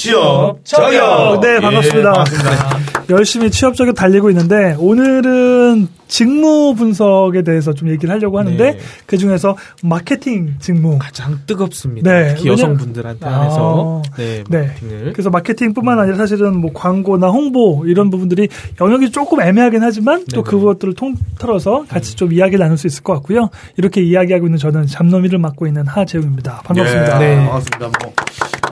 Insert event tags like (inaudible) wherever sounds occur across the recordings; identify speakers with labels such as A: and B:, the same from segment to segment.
A: 취업 저격.
B: 네, 반갑습니다.
A: 예, 반갑습니다.
B: 열심히 취업 저격 달리고 있는데 오늘은 직무 분석에 대해서 좀 얘기를 하려고 하는데
C: 네.
B: 그 중에서 마케팅 직무.
C: 가장 뜨겁습니다.
B: 네,
C: 특히 여성분들한테
B: 왜냐-
C: 한해서
B: 아,
C: 네,
B: 네.
C: 마케팅을
B: 그래서 마케팅뿐만 아니라 사실은 뭐 광고나 홍보 이런 부분들이 영역이 조금 애매하긴 하지만 또
C: 네네.
B: 그것들을 통틀어서 같이 좀 이야기 나눌 수 있을 것 같고요. 이렇게 이야기하고 있는 저는 잡놈이를 맡고 있는 하재웅입니다. 반갑습니다.
A: 예,
C: 네.
A: 반갑습니다. 뭐,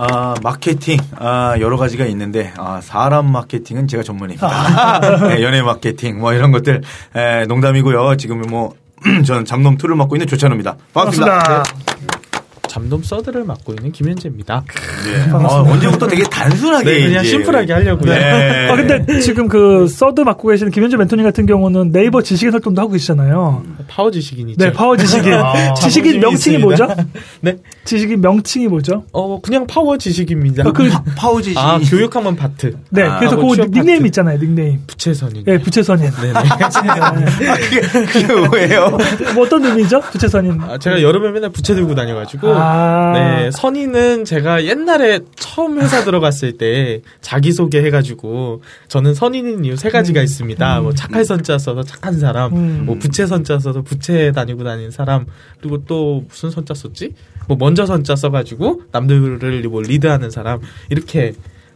A: 아, 마케팅, 아, 여러 가지가 있는데, 아, 사람 마케팅은 제가 전문입니다. (laughs) 네, 연예 마케팅, 뭐 이런 것들, 에, 농담이고요. 지금 뭐, (clears throat) 저는 잡놈 2를 맡고 있는 조찬호입니다. 반갑습니다.
B: 반갑습니다.
C: 잠돔 서드를 맡고 있는 김현재입니다.
A: 네. (laughs) 아, 언제부터 되게 단순하게.
C: 네, 그냥
A: 이제-
C: 심플하게 하려고요.
A: 네.
B: 아, 근데 지금 그 서드 맡고 계시는 김현재 멘토님 같은 경우는 네이버 지식인 활동도 하고 계시잖아요.
C: 파워 지식인이죠.
B: 네, 파워 지식인.
A: 아, (laughs)
B: 지식인 명칭이
C: 있습니다.
B: 뭐죠? (laughs)
C: 네,
B: 지식인 명칭이 뭐죠?
C: 어 그냥 파워 지식입니다.
B: 어, 그-
A: 파우지
C: 아 교육하면 바트.
B: 네,
A: 아,
B: 그래서 뭐그 닉네임
C: 파트.
B: 있잖아요, 닉네임.
C: 부채선인.
B: 네, 부채선인.
C: 네 네.
A: 그게, 그게 뭐예요?
B: 뭐 어떤 의미죠? 부채선인.
C: 아, 제가 여름에 맨날 부채 들고 다녀가지고.
B: 아.
C: 네, 선의는 제가 옛날에 처음 회사 들어갔을 때 자기소개 해가지고 저는 선의는 이유 세 가지가 있습니다. 뭐 착할 선자 써서 착한 사람,
B: 음.
C: 뭐 부채 선자 써서 부채 다니고 다니는 사람, 그리고 또 무슨 선자 썼지? 뭐 먼저 선자 써가지고 남들을 뭐 리드하는 사람 이렇게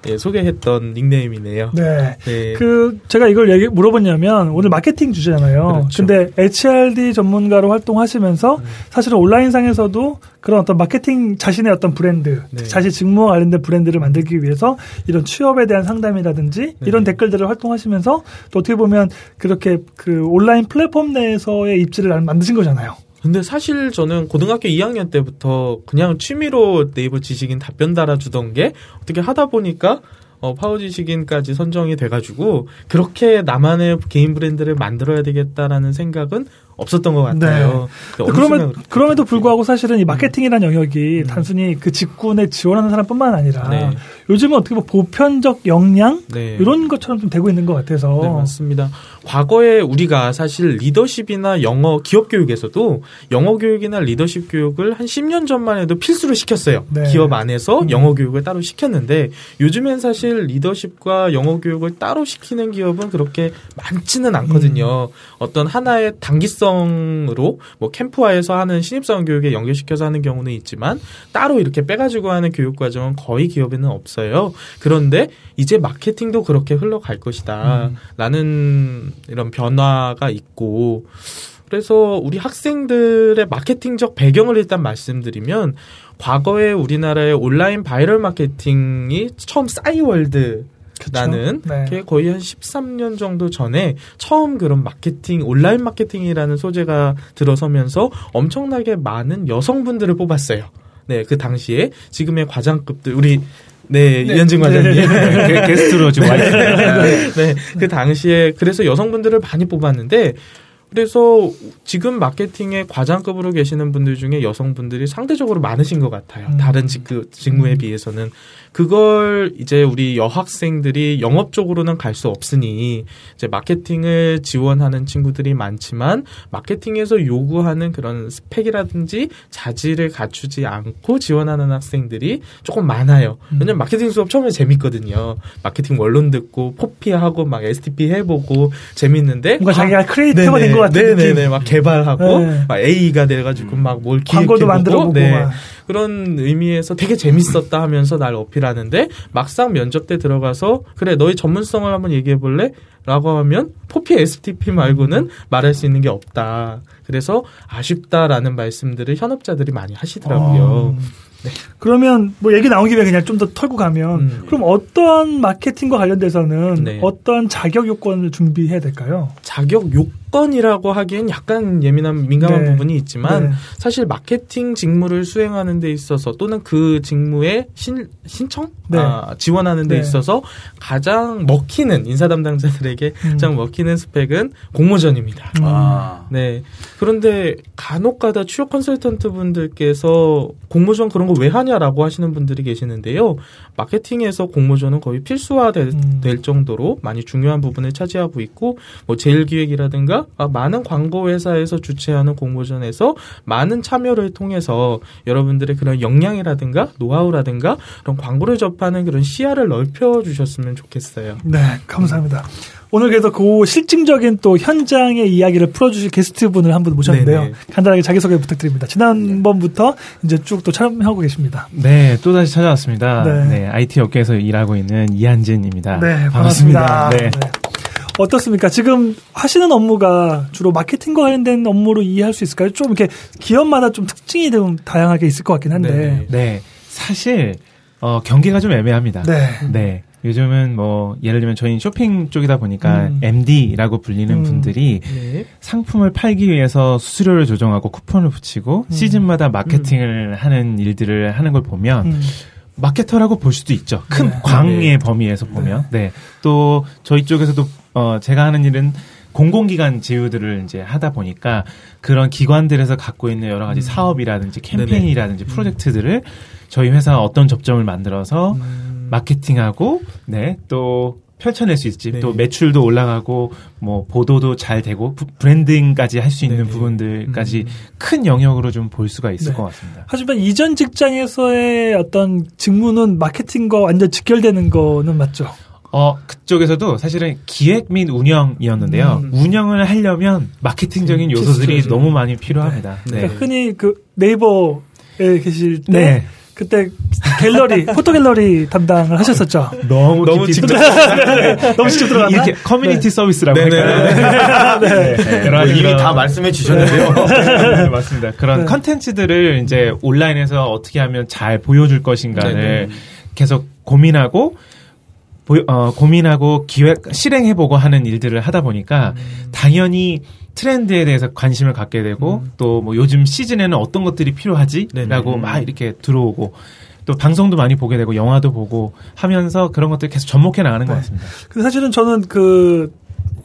C: 예, 소개했던 닉네임이네요.
B: 네.
C: 네.
B: 그 제가 이걸 얘기 물어봤냐면 오늘 마케팅 주제잖아요.
C: 그렇죠.
B: 근데 HRD 전문가로 활동하시면서
C: 음.
B: 사실은 온라인상에서도 그런 어떤 마케팅 자신의 어떤 브랜드,
C: 네.
B: 자신 직무와 관련된 브랜드를 만들기 위해서 이런 취업에 대한 상담이라든지
C: 네.
B: 이런 댓글들을 활동하시면서 또 어떻게 보면 그렇게 그 온라인 플랫폼 내에서의 입지를 만드신 거잖아요.
C: 근데 사실 저는 고등학교 2학년 때부터 그냥 취미로 네이버 지식인 답변 달아주던 게 어떻게 하다 보니까 어, 파워 지식인까지 선정이 돼가지고 그렇게 나만의 개인 브랜드를 만들어야 되겠다라는 생각은 없었던 것 같아요. 근데 어느 순간
B: 그러면 그럼에도. 불구하고 사실은 이 마케팅이라는 영역이 단순히 그 직군에 지원하는 사람뿐만 아니라
C: 네.
B: 요즘은 어떻게 보면 보편적 역량
C: 네.
B: 이런 것처럼 좀 되고 있는 것 같아서
C: 네, 맞습니다. 과거에 우리가 사실 리더십이나 영어 기업 교육에서도 영어 교육이나 리더십 교육을 한 10년 전만 해도 필수로 시켰어요.
B: 네.
C: 기업 안에서 영어 교육을 따로 시켰는데 요즘엔 사실 리더십과 영어 교육을 따로 시키는 기업은 그렇게 많지는 않거든요. 어떤 하나의 단기성으로 뭐 캠프화에서 하는 신입사원 교육에 연결시켜서 하는 경우는 있지만 따로 이렇게 빼가지고 하는 교육 과정은 거의 기업에는 없어요. 그런데 이제 마케팅도 그렇게 흘러갈 것이다. 라는 이런 변화가 있고 그래서 우리 학생들의 마케팅적 배경을 일단 말씀드리면 과거에 우리나라의 온라인 바이럴 마케팅이 처음 싸이월드 라는
B: 네.
C: 게 거의 한 13년 정도 전에 처음 그런 마케팅 온라인 마케팅이라는 소재가 들어서면서 엄청나게 많은 여성분들을 뽑았어요. 네, 그 당시에 지금의 과장급들 우리 네, 이현진 과장님.
A: 게- 게스트로 지금 와 있습니다.
C: 네, 그 당시에 그래서 여성분들을 많이 뽑았는데 그래서 지금 마케팅의 과장급으로 계시는 분들 중에 여성분들이 상대적으로 많으신 것 같아요.
B: 음.
C: 다른 직, 그 직무에 비해서는 그걸 이제 우리 여학생들이 영업 쪽으로는 갈 수 없으니 이제 마케팅을 지원하는 친구들이 많지만 마케팅에서 요구하는 그런 스펙이라든지 자질을 갖추지 않고 지원하는 학생들이 조금 많아요. 왜냐면 마케팅 수업 처음에 재밌거든요. 마케팅 원론 듣고 4P하고 막 STP 해보고 재밌는데
B: 뭔가
C: 과-
B: 자기가 크리에이터가 된것 같은
C: 네네네
B: 느낌.
C: 막 개발하고
B: 네.
C: 막 AE가 돼가지고 막뭘
B: 광고도 만들어보고
C: 네.
B: 막.
C: 그런 의미에서 되게 재밌었다 하면서 날 어필하는데 막상 면접 때 들어가서 그래 너희 전문성을 한번 얘기해 볼래? 라고 하면 포피 STP 말고는 말할 수 있는 게 없다. 그래서 아쉽다라는 말씀들을 현업자들이 많이 하시더라고요.
B: 그러면 뭐 얘기 나온 김에 그냥 좀 더 털고 가면
C: 음.
B: 그럼 어떠한 마케팅과 관련돼서는
C: 네.
B: 어떠한 자격 요건을 준비해야 될까요?
C: 자격 요건 이라고 하기엔 약간 예민한 민감한
B: 네.
C: 부분이 있지만
B: 네.
C: 사실 마케팅 직무를 수행하는 데 있어서 또는 그 직무에 신, 신청?
B: 네.
C: 아, 지원하는 데
B: 네.
C: 있어서 가장 먹히는 인사 담당자들의 사람들에게
B: 음.
C: 가장 먹히는 스펙은 공모전입니다.
B: 음.
A: 아.
C: 네. 그런데 간혹가다 취업 컨설턴트 분들께서 공모전 그런 거 왜 하냐라고 하시는 분들이 계시는데요. 마케팅에서 공모전은 거의 필수화 될
B: 음.
C: 될 정도로 많이 중요한 부분을 차지하고 있고 뭐 제일 기획이라든가 아, 많은 광고 회사에서 주최하는 공모전에서 많은 참여를 통해서 여러분들의 그런 역량이라든가 노하우라든가 그런 광고를 접하는 그런 시야를 넓혀 주셨으면 좋겠어요.
B: 네, 감사합니다. 오늘 그래서 그 실증적인 또 현장의 이야기를 풀어주실 게스트분을 한 분 모셨는데요.
C: 네네.
B: 간단하게 자기소개 부탁드립니다. 지난번부터 이제 쭉 또 참여하고 계십니다.
D: 네, 또 다시 찾아왔습니다.
B: 네.
D: 네. IT 업계에서 일하고 있는 이한진입니다.
B: 네, 반갑습니다.
D: 네.
B: 네. 어떻습니까? 지금 하시는 업무가 주로 마케팅과 관련된 업무로 이해할 수 있을까요? 좀 이렇게 기업마다 좀 특징이 좀 다양하게 있을 것 같긴 한데.
C: 네네.
D: 네, 사실 어, 경계가 좀 애매합니다.
B: 네.
D: 네. 요즘은 뭐 예를 들면 저희는 쇼핑 쪽이다 보니까
B: 음.
D: MD라고 불리는
B: 음.
D: 분들이
C: 네.
D: 상품을 팔기 위해서 수수료를 조정하고 쿠폰을 붙이고
B: 음.
D: 시즌마다 마케팅을 하는 일들을 하는 걸 보면
B: 음.
D: 마케터라고 볼 수도 있죠. 큰
B: 네.
D: 광의 범위에서 보면. 네. 또 저희 쪽에서도 어 제가 하는 일은 공공기관 제휴들을 이제 하다 보니까 그런 기관들에서 갖고 있는 여러 가지
B: 음.
D: 사업이라든지
C: 네네.
D: 캠페인이라든지 프로젝트들을 저희 회사가 어떤 접점을 만들어서
C: 음.
D: 마케팅하고 네또 펼쳐낼 수 있지
C: 네.
D: 또 매출도 올라가고 뭐 보도도 잘 되고 부- 브랜딩까지 할 수 있는
C: 네네.
D: 부분들까지
C: 음.
D: 큰 영역으로 좀 볼 수가 있을
B: 네.
D: 것 같습니다.
B: 하지만 이전 직장에서의 어떤 직무는 마케팅과 완전 직결되는 거는 맞죠?
D: 어, 그쪽에서도 사실은 기획 및 운영이었는데요.
C: 음.
D: 운영을 하려면 마케팅적인
B: 음,
D: 요소들이
B: 필수죠.
D: 너무 많이 필요합니다.
C: 네.
D: 네.
B: 그러니까 흔히 그 네이버에 계실 때
D: 네.
B: 그때 갤러리 (laughs) 포토 갤러리 담당을 하셨었죠.
D: 너무,
C: 너무 직접-
B: 네. 너무 직접 들어갔나?
D: 이렇게 커뮤니티 서비스라고
C: 네네.
D: 할까요? 네. 네.
A: 뭐 이미 다 말씀해 주셨는데요.
D: 네, 맞습니다. 그런
B: 네.
D: 컨텐츠들을 이제 온라인에서 어떻게 하면 잘 보여줄 것인가를. 계속 고민하고 보- 어, 고민하고 기획 실행해보고 하는 일들을 하다 보니까 당연히 트렌드에 대해서 관심을 갖게 되고 또뭐 요즘 시즌에는 어떤 것들이 필요하지라고. 막 이렇게 들어오고 또 방송도 많이 보게 되고 영화도 보고 하면서 그런 것들 계속 접목해 나가는 것
B: 네.
D: 같습니다.
B: 근데 사실은 저는 그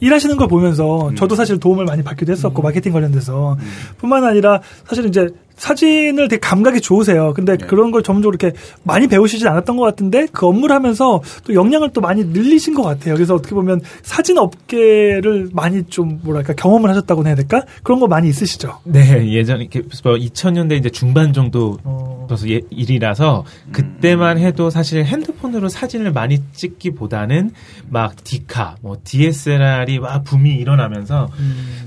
B: 일하시는 걸
A: 음.
B: 보면서 저도 사실 도움을 많이 받기도 했었고 마케팅 관련돼서 뿐만 아니라 사실 이제 사진을 되게 감각이 좋으세요. 근데
A: 네.
B: 그런 걸 전문적으로 이렇게 많이 배우시진 않았던 것 같은데 그 업무를 하면서 또 역량을 또 많이 늘리신 것 같아요. 그래서 어떻게 보면 사진 업계를 많이 좀 뭐랄까 경험을 하셨다고 해야 될까? 그런 거 많이 있으시죠.
D: 네, 예전 이렇게 2000년대 이제 중반 정도
B: 어.
D: 벌써 예- 일이라서 그때만 해도 사실 핸드폰으로 사진을 많이 찍기보다는 막 디카, 뭐 DSLR이 막 붐이 일어나면서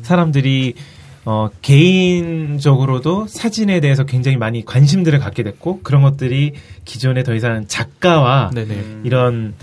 D: 사람들이 어 개인적으로도 사진에 대해서 굉장히 많이 관심들을 갖게 됐고 그런 것들이 기존에 더 이상 작가와
C: 네네.
D: 이런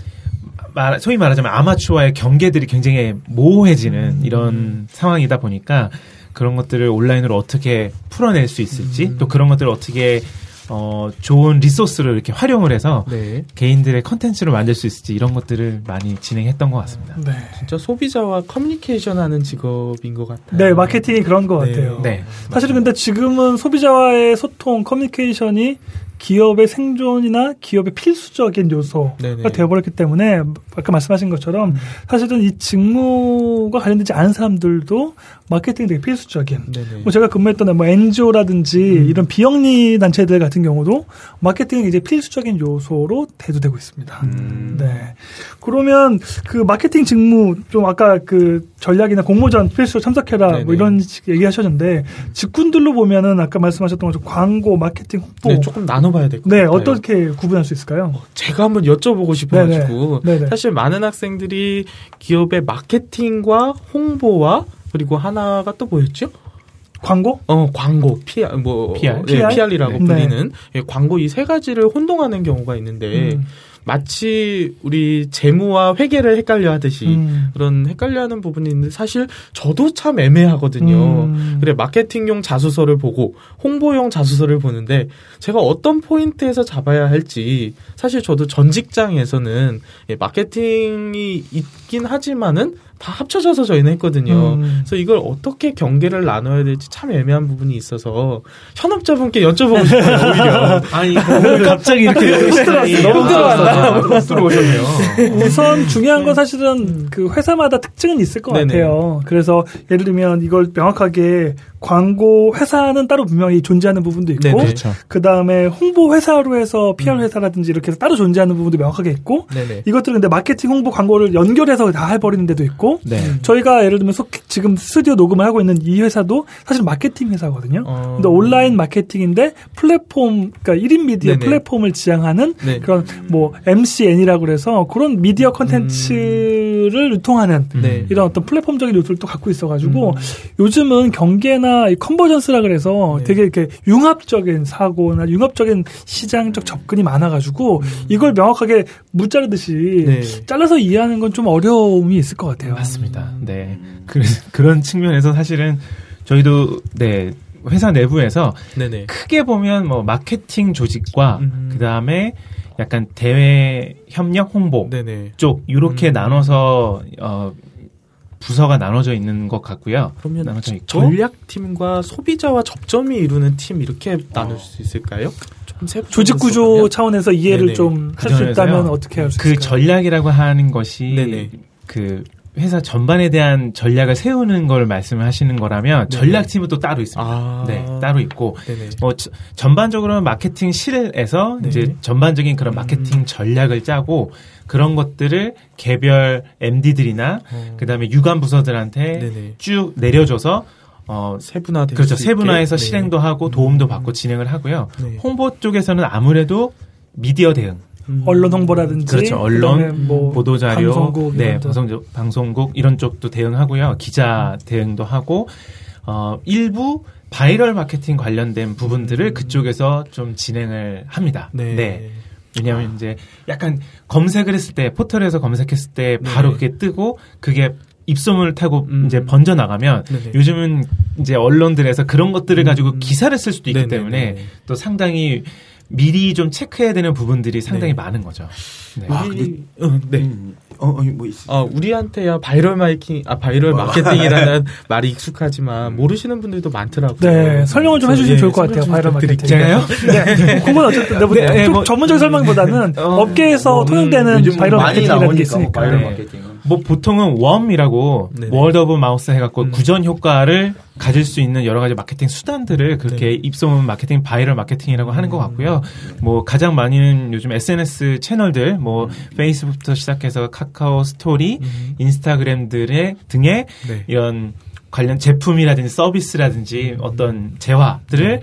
D: 말, 소위 말하자면 아마추어의 경계들이 굉장히 모호해지는 이런 상황이다 보니까 그런 것들을 온라인으로 어떻게 풀어낼 수 있을지 또 그런 것들을 어떻게 어, 좋은 리소스를 이렇게 활용을 해서
C: 네.
D: 개인들의 컨텐츠로 만들 수 있을지 이런 것들을 많이 진행했던 것 같습니다.
B: 네.
C: 진짜 소비자와 커뮤니케이션 하는 직업인 것 같아요.
B: 네, 마케팅이 그런 것
C: 네.
B: 같아요.
D: 네.
B: 사실은 근데 지금은 소비자와의 소통, 커뮤니케이션이 기업의 생존이나 기업의 필수적인 요소가
C: 네네.
B: 되어버렸기 때문에 아까 말씀하신 것처럼 사실은 이 직무가 관련되지 않은 사람들도 마케팅이 되게 필수적인.
C: 네네.
B: 뭐 제가 근무했던 뭐 NGO라든지 이런 비영리 단체들 같은 경우도 마케팅이 이제 필수적인 요소로 대두되고 있습니다.
A: 음.
B: 네. 그러면 그 마케팅 직무 좀 아까 그 전략이나 공모전 필수 참석해라
C: 네네.
B: 뭐 이런 식 얘기하셨는데 직군들로 보면은 아까 말씀하셨던 것처럼 광고, 마케팅, 홍보
C: 네, 조금 나눠 봐야 될것
B: 네,
C: 같아요.
B: 어떻게 구분할 수 있을까요?
C: 제가 한번 여쭤보고 싶어가지고
B: 네네. 네네.
C: 사실 많은 학생들이 기업의 마케팅과 홍보와 그리고 하나가 또 뭐였죠?
B: 광고?
C: 어 광고 PR 뭐
D: PR?
C: 예,
B: PR?
C: PR이라고
B: 네.
C: 불리는 예, 광고 이 세 가지를 혼동하는 경우가 있는데
B: 음.
C: 마치 우리 재무와 회계를 헷갈려 하듯이
B: 음.
C: 그런 헷갈려 하는 부분이 있는데 사실 저도 참 애매하거든요.
B: 음.
C: 그래 마케팅용 자소서를 보고 홍보용 자소서를 보는데 제가 어떤 포인트에서 잡아야 할지 사실 저도 전 직장에서는 예, 마케팅이 있긴 하지만은 다 합쳐져서 저희는 했거든요.
B: 음.
C: 그래서 이걸 어떻게 경계를 나눠야 될지 참 애매한 부분이 있어서 현업자분께 여쭤보고 싶어요. 오히려 (laughs)
D: 아니 (laughs) 갑자기 이렇게
C: 너무 들어왔나?
D: 아, (laughs) 들어오셨네요.
B: 우선 중요한 건 사실은 그 회사마다 특징은 있을 것
C: 네네.
B: 같아요. 그래서 예를 들면 이걸 명확하게 광고 회사는 따로 분명히 존재하는 부분도 있고,
C: 네네.
D: 그렇죠.
B: 그 다음에 홍보 회사로 해서 PR 회사라든지 이렇게 해서 따로 존재하는 부분도 명확하게 있고,
C: 네네.
B: 이것들은 근데 마케팅 홍보 광고를 연결해서 다 해버리는 데도 있고,
D: 네.
B: 저희가 예를 들면 속- 지금 스튜디오 녹음을 하고 있는 이 회사도 사실 마케팅 회사거든요.
C: 어.
B: 근데 온라인 마케팅인데 플랫폼, 그러니까 1인 미디어
C: 네네.
B: 플랫폼을 지향하는
C: 네.
B: 그런 뭐 MCN이라고 그래서 그런 미디어 컨텐츠를 유통하는
C: 네.
B: 이런 어떤 플랫폼적인 요소를 또 갖고 있어 가지고 요즘은 경계나 이 컨버전스라 그래서
C: 네.
B: 되게 이렇게 융합적인 사고나 융합적인 시장적 접근이 많아 가지고 이걸 명확하게 무자르듯이
C: 네.
B: 잘라서 이해하는 건 좀 어려움이 있을 것 같아요.
D: 맞습니다. 네. 그, 그런 측면에서 사실은 저희도 네 회사 내부에서
C: 네네.
D: 크게 보면 뭐 마케팅 조직과
C: 음.
D: 그 다음에 약간 대외 협력 홍보
C: 네네.
D: 쪽 이렇게
C: 음.
D: 나눠서 어 부서가 나눠져 있는 것 같고요.
C: 그러면
D: 나눠져 있고
C: 전략팀과 소비자와 접점이 이루는 팀팀 이렇게 나눌 수 있을까요? 좀 세부
B: 조직 구조 차원에서 이해를. 좀 할 수. 있다면 어떻게
D: 할수그
B: 있을까요?
D: 전략이라고 하는 것이
C: 네네.
D: 그 회사 전반에 대한 전략을 세우는 걸 말씀하시는 거라면
C: 네네.
D: 전략팀은 또 따로 있습니다.
C: 아.
D: 네, 따로 있고
C: 네네.
D: 뭐 저- 전반적으로는 마케팅 실에서
C: 네.
D: 이제 전반적인 그런
C: 음.
D: 마케팅 전략을 짜고 그런 것들을 개별 MD들이나
C: 어.
D: 그다음에 유관 부서들한테
C: 네네.
D: 쭉 내려줘서 어
C: 세분화
D: 그렇죠 세분화해서 실행도 하고 도움도
C: 음.
D: 받고 진행을 하고요.
C: 네.
D: 홍보 쪽에서는 아무래도 미디어 대응,
C: 음.
B: 언론 홍보라든지
D: 그렇죠. 언론,
B: 뭐
D: 보도 자료,
B: 방송국
D: 네. 방송 방송국 이런 쪽도 대응하고요. 기자 대응도 하고 어 일부 바이럴 마케팅 관련된 부분들을 그쪽에서 좀 진행을 합니다.
C: 네.
D: 네. 왜냐하면 이제 약간 검색을 했을 때 포털에서 검색했을 때 바로
C: 네.
D: 그게 뜨고 그게 입소문을 타고
C: 음.
D: 이제 번져 나가면
C: 네네.
D: 요즘은 이제 언론들에서 그런 것들을 가지고 기사를 쓸 수도 있기
C: 네네네.
D: 때문에 또 상당히 미리 좀 체크해야 되는 부분들이 상당히
C: 네.
D: 많은 거죠. 네.
A: 아,
C: 우리-
A: 근데-
C: 음, 네.
A: 음, 어, 어, 뭐 있어.
C: 아, 우리한테야 바이럴 마이킹, 아, 바이럴 마케팅이라는 (laughs) 말이 익숙하지만 모르시는 분들도 많더라고요.
B: 네, 설명을 좀 해주시면
C: 예,
B: 좋을 것 같아요. 바이럴
C: 좀
B: 마케팅.
C: 부탁드릴게요.
B: 네, 그건 어쨌든 내가
D: 네, 네,
B: 좀
D: 뭐-
B: 전문적 인 설명보다는
D: 어,
B: 업계에서
D: 뭐, 음,
B: 통용되는 바이럴 마케팅이라는 게
A: 뭐
B: 있으니까.
A: 바이럴
D: 네.
A: 마케팅은.
D: 뭐 보통은 WOM이라고
C: 네네.
D: word of mouth 해갖고
C: 음.
D: 구전 효과를 가질 수 있는 여러 가지 마케팅 수단들을 그렇게
C: 네.
D: 입소문 마케팅, 바이럴 마케팅이라고 하는 것
C: 음.
D: 같고요. 뭐 가장 많이는 요즘 SNS 채널들, 뭐
C: 음.
D: 페이스북부터 시작해서 카카오 스토리,
C: 음.
D: 인스타그램들의 등의
C: 네.
D: 이런 관련 제품이라든지 서비스라든지 어떤 재화들을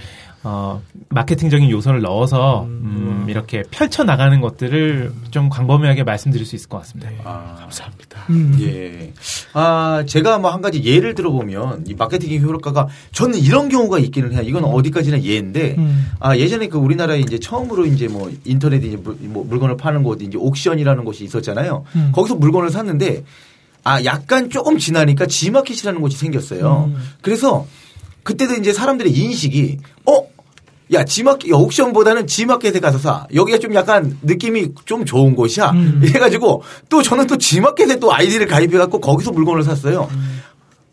D: 어, 마케팅적인 요소를 넣어서
C: 음.
D: 음, 이렇게 펼쳐 나가는 것들을 좀 광범위하게 말씀드릴 수 있을 것 같습니다.
C: 네.
A: 아.
C: 감사합니다.
B: 음.
A: 예. 아, 제가 뭐 한 가지 예를 들어보면 이 마케팅 효과가 저는 이런 경우가 있기는 해요. 이건 어디까지나 예인데
B: 음.
A: 아, 예전에 그 우리나라에 이제 처음으로 이제 뭐 인터넷에 이제 물, 뭐 물건을 파는 곳 이제 옥션이라는 곳이 있었잖아요.
B: 음.
A: 거기서 물건을 샀는데 아, 약간 조금 지나니까 지마켓이라는 곳이 생겼어요.
B: 음.
A: 그래서 그때도 이제 사람들의 인식이 어? 야, 지마켓, 야, 옥션보다는 지마켓에 가서 사. 여기가 좀 약간 느낌이 좀 좋은 곳이야.
B: 음.
A: 이래가지고 또 저는 또 지마켓에 또 아이디를 가입해갖고 거기서 물건을 샀어요.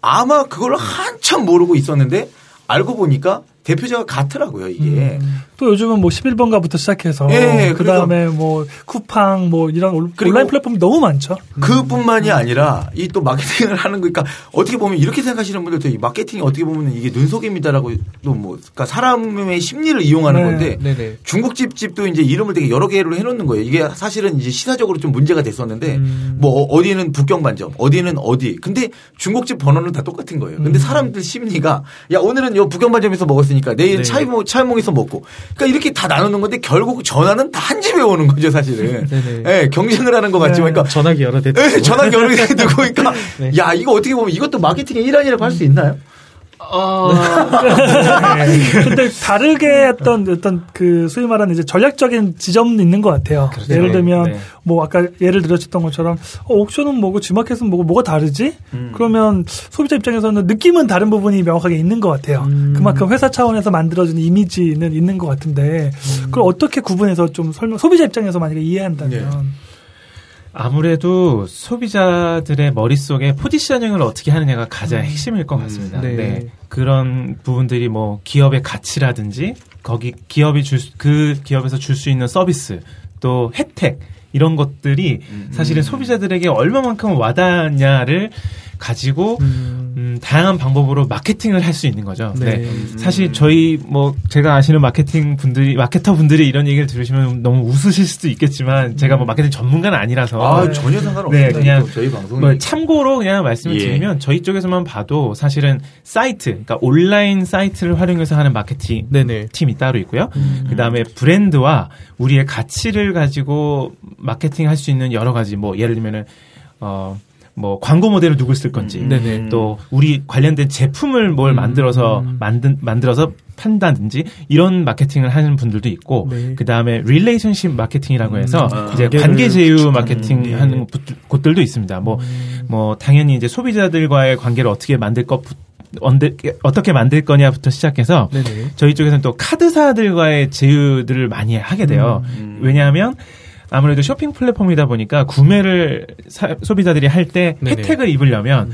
A: 아마 그걸 한참 모르고 있었는데 알고 보니까 대표자가 같더라고요, 이게.
B: 또 요즘은 뭐 11번가부터 시작해서
A: 예,
B: 그 다음에 뭐 쿠팡 뭐 이런 온라인 플랫폼이 너무 많죠.
A: 그뿐만이 아니라 이 또 마케팅을 하는 거니까 어떻게 보면 이렇게 생각하시는 분들도 이 마케팅이 어떻게 보면 이게 눈속임이다라고 또뭐 그러니까 사람의 심리를 이용하는
B: 네.
A: 건데
C: 네네.
A: 중국집 집도 이제 이름을 되게 여러 개로 해 놓는 거예요. 이게 사실은 이제 시사적으로 좀 문제가 됐었는데
C: 음.
A: 뭐 어디는 북경 반점, 어디는 어디. 근데 중국집 번호는 다 똑같은 거예요. 근데 사람들 심리가 야 오늘은 요 북경 반점에서 먹었 으니까 내일
C: 네.
A: 차이몽 차이몽에서 먹고. 그러니까 이렇게 다 나누는 건데 결국 전화는 다 한 집에 오는 거죠 사실은.
C: 네네.
A: 예, 경쟁을 하는 것 같지만 그러니까
C: 전화기 여러 대.
A: 예, 전화 여러 개 두고 그러니까 (laughs)
C: 네.
A: 야 이거 어떻게 보면 이것도 마케팅의 일환이라고 할 수 있나요? (laughs)
B: 근데 다르게 했던 어떤 그 소위 말하는 이제 전략적인 지점은 있는 것 같아요. 예를 들면
D: 네.
B: 뭐 아까 예를 들으셨던 것처럼 어, 옥션은 뭐고 지마켓은 뭐고 뭐가 다르지?
A: 음.
B: 그러면 소비자 입장에서는 느낌은 다른 부분이 명확하게 있는 것 같아요.
C: 음.
B: 그만큼 회사 차원에서 만들어진 이미지는 있는 것 같은데 그걸 어떻게 구분해서 좀 설명 소비자 입장에서 만약에 이해한다면
D: 아무래도 소비자들의 머릿속에 positioning을 어떻게 하느냐가 가장
C: 음.
D: 핵심일 것 같습니다.
C: 네.
D: 네. 그런 부분들이 뭐 기업의 가치라든지 거기 기업이 줄 그 기업에서 줄 수 있는 서비스 또 혜택 이런 것들이 사실은 소비자들에게 얼마만큼 와닿냐를 가지고 음, 다양한 방법으로 마케팅을 할 수 있는 거죠.
C: 네.
D: 네. 사실 저희 뭐 제가 아시는 마케팅 분들이 마케터 분들이 이런 얘기를 들으시면 너무 웃으실 수도 있겠지만 제가 뭐 마케팅 전문가는 아니라서
A: 아, 전혀 상관없어요.
D: 네, 그냥
A: 저희 방송이
D: 뭐 참고로 그냥 말씀을
A: 예.
D: 드리면 저희 쪽에서만 봐도 사실은 사이트, 그러니까 온라인 사이트를 활용해서 하는 마케팅
C: 네네.
D: 팀이 따로 있고요. 그 다음에 브랜드와 우리의 가치를 가지고 마케팅 할 수 있는 여러 가지 뭐 예를 들면은 어. 뭐 광고 모델을 누굴 쓸 건지
A: 음.
D: 또 우리 관련된 제품을 뭘 만들어서 만든 만들어서 판다든지 이런 마케팅을 하는 분들도 있고
C: 네.
D: 그 다음에 relationship 마케팅이라고 해서
A: 아,
D: 이제
C: 관계
D: 제휴 마케팅
C: 네.
D: 하는 곳- 곳들도 있습니다. 뭐뭐 당연히 이제 소비자들과의 관계를 어떻게 만들 것 언제- 어떻게 만들 거냐부터 시작해서
C: 네네.
D: 저희 쪽에서는 또 카드사들과의 제휴들을 많이 하게 돼요.
A: 음.
D: 왜냐하면 아무래도 쇼핑 플랫폼이다 보니까 구매를 사- 소비자들이 할 때. 혜택을 입으려면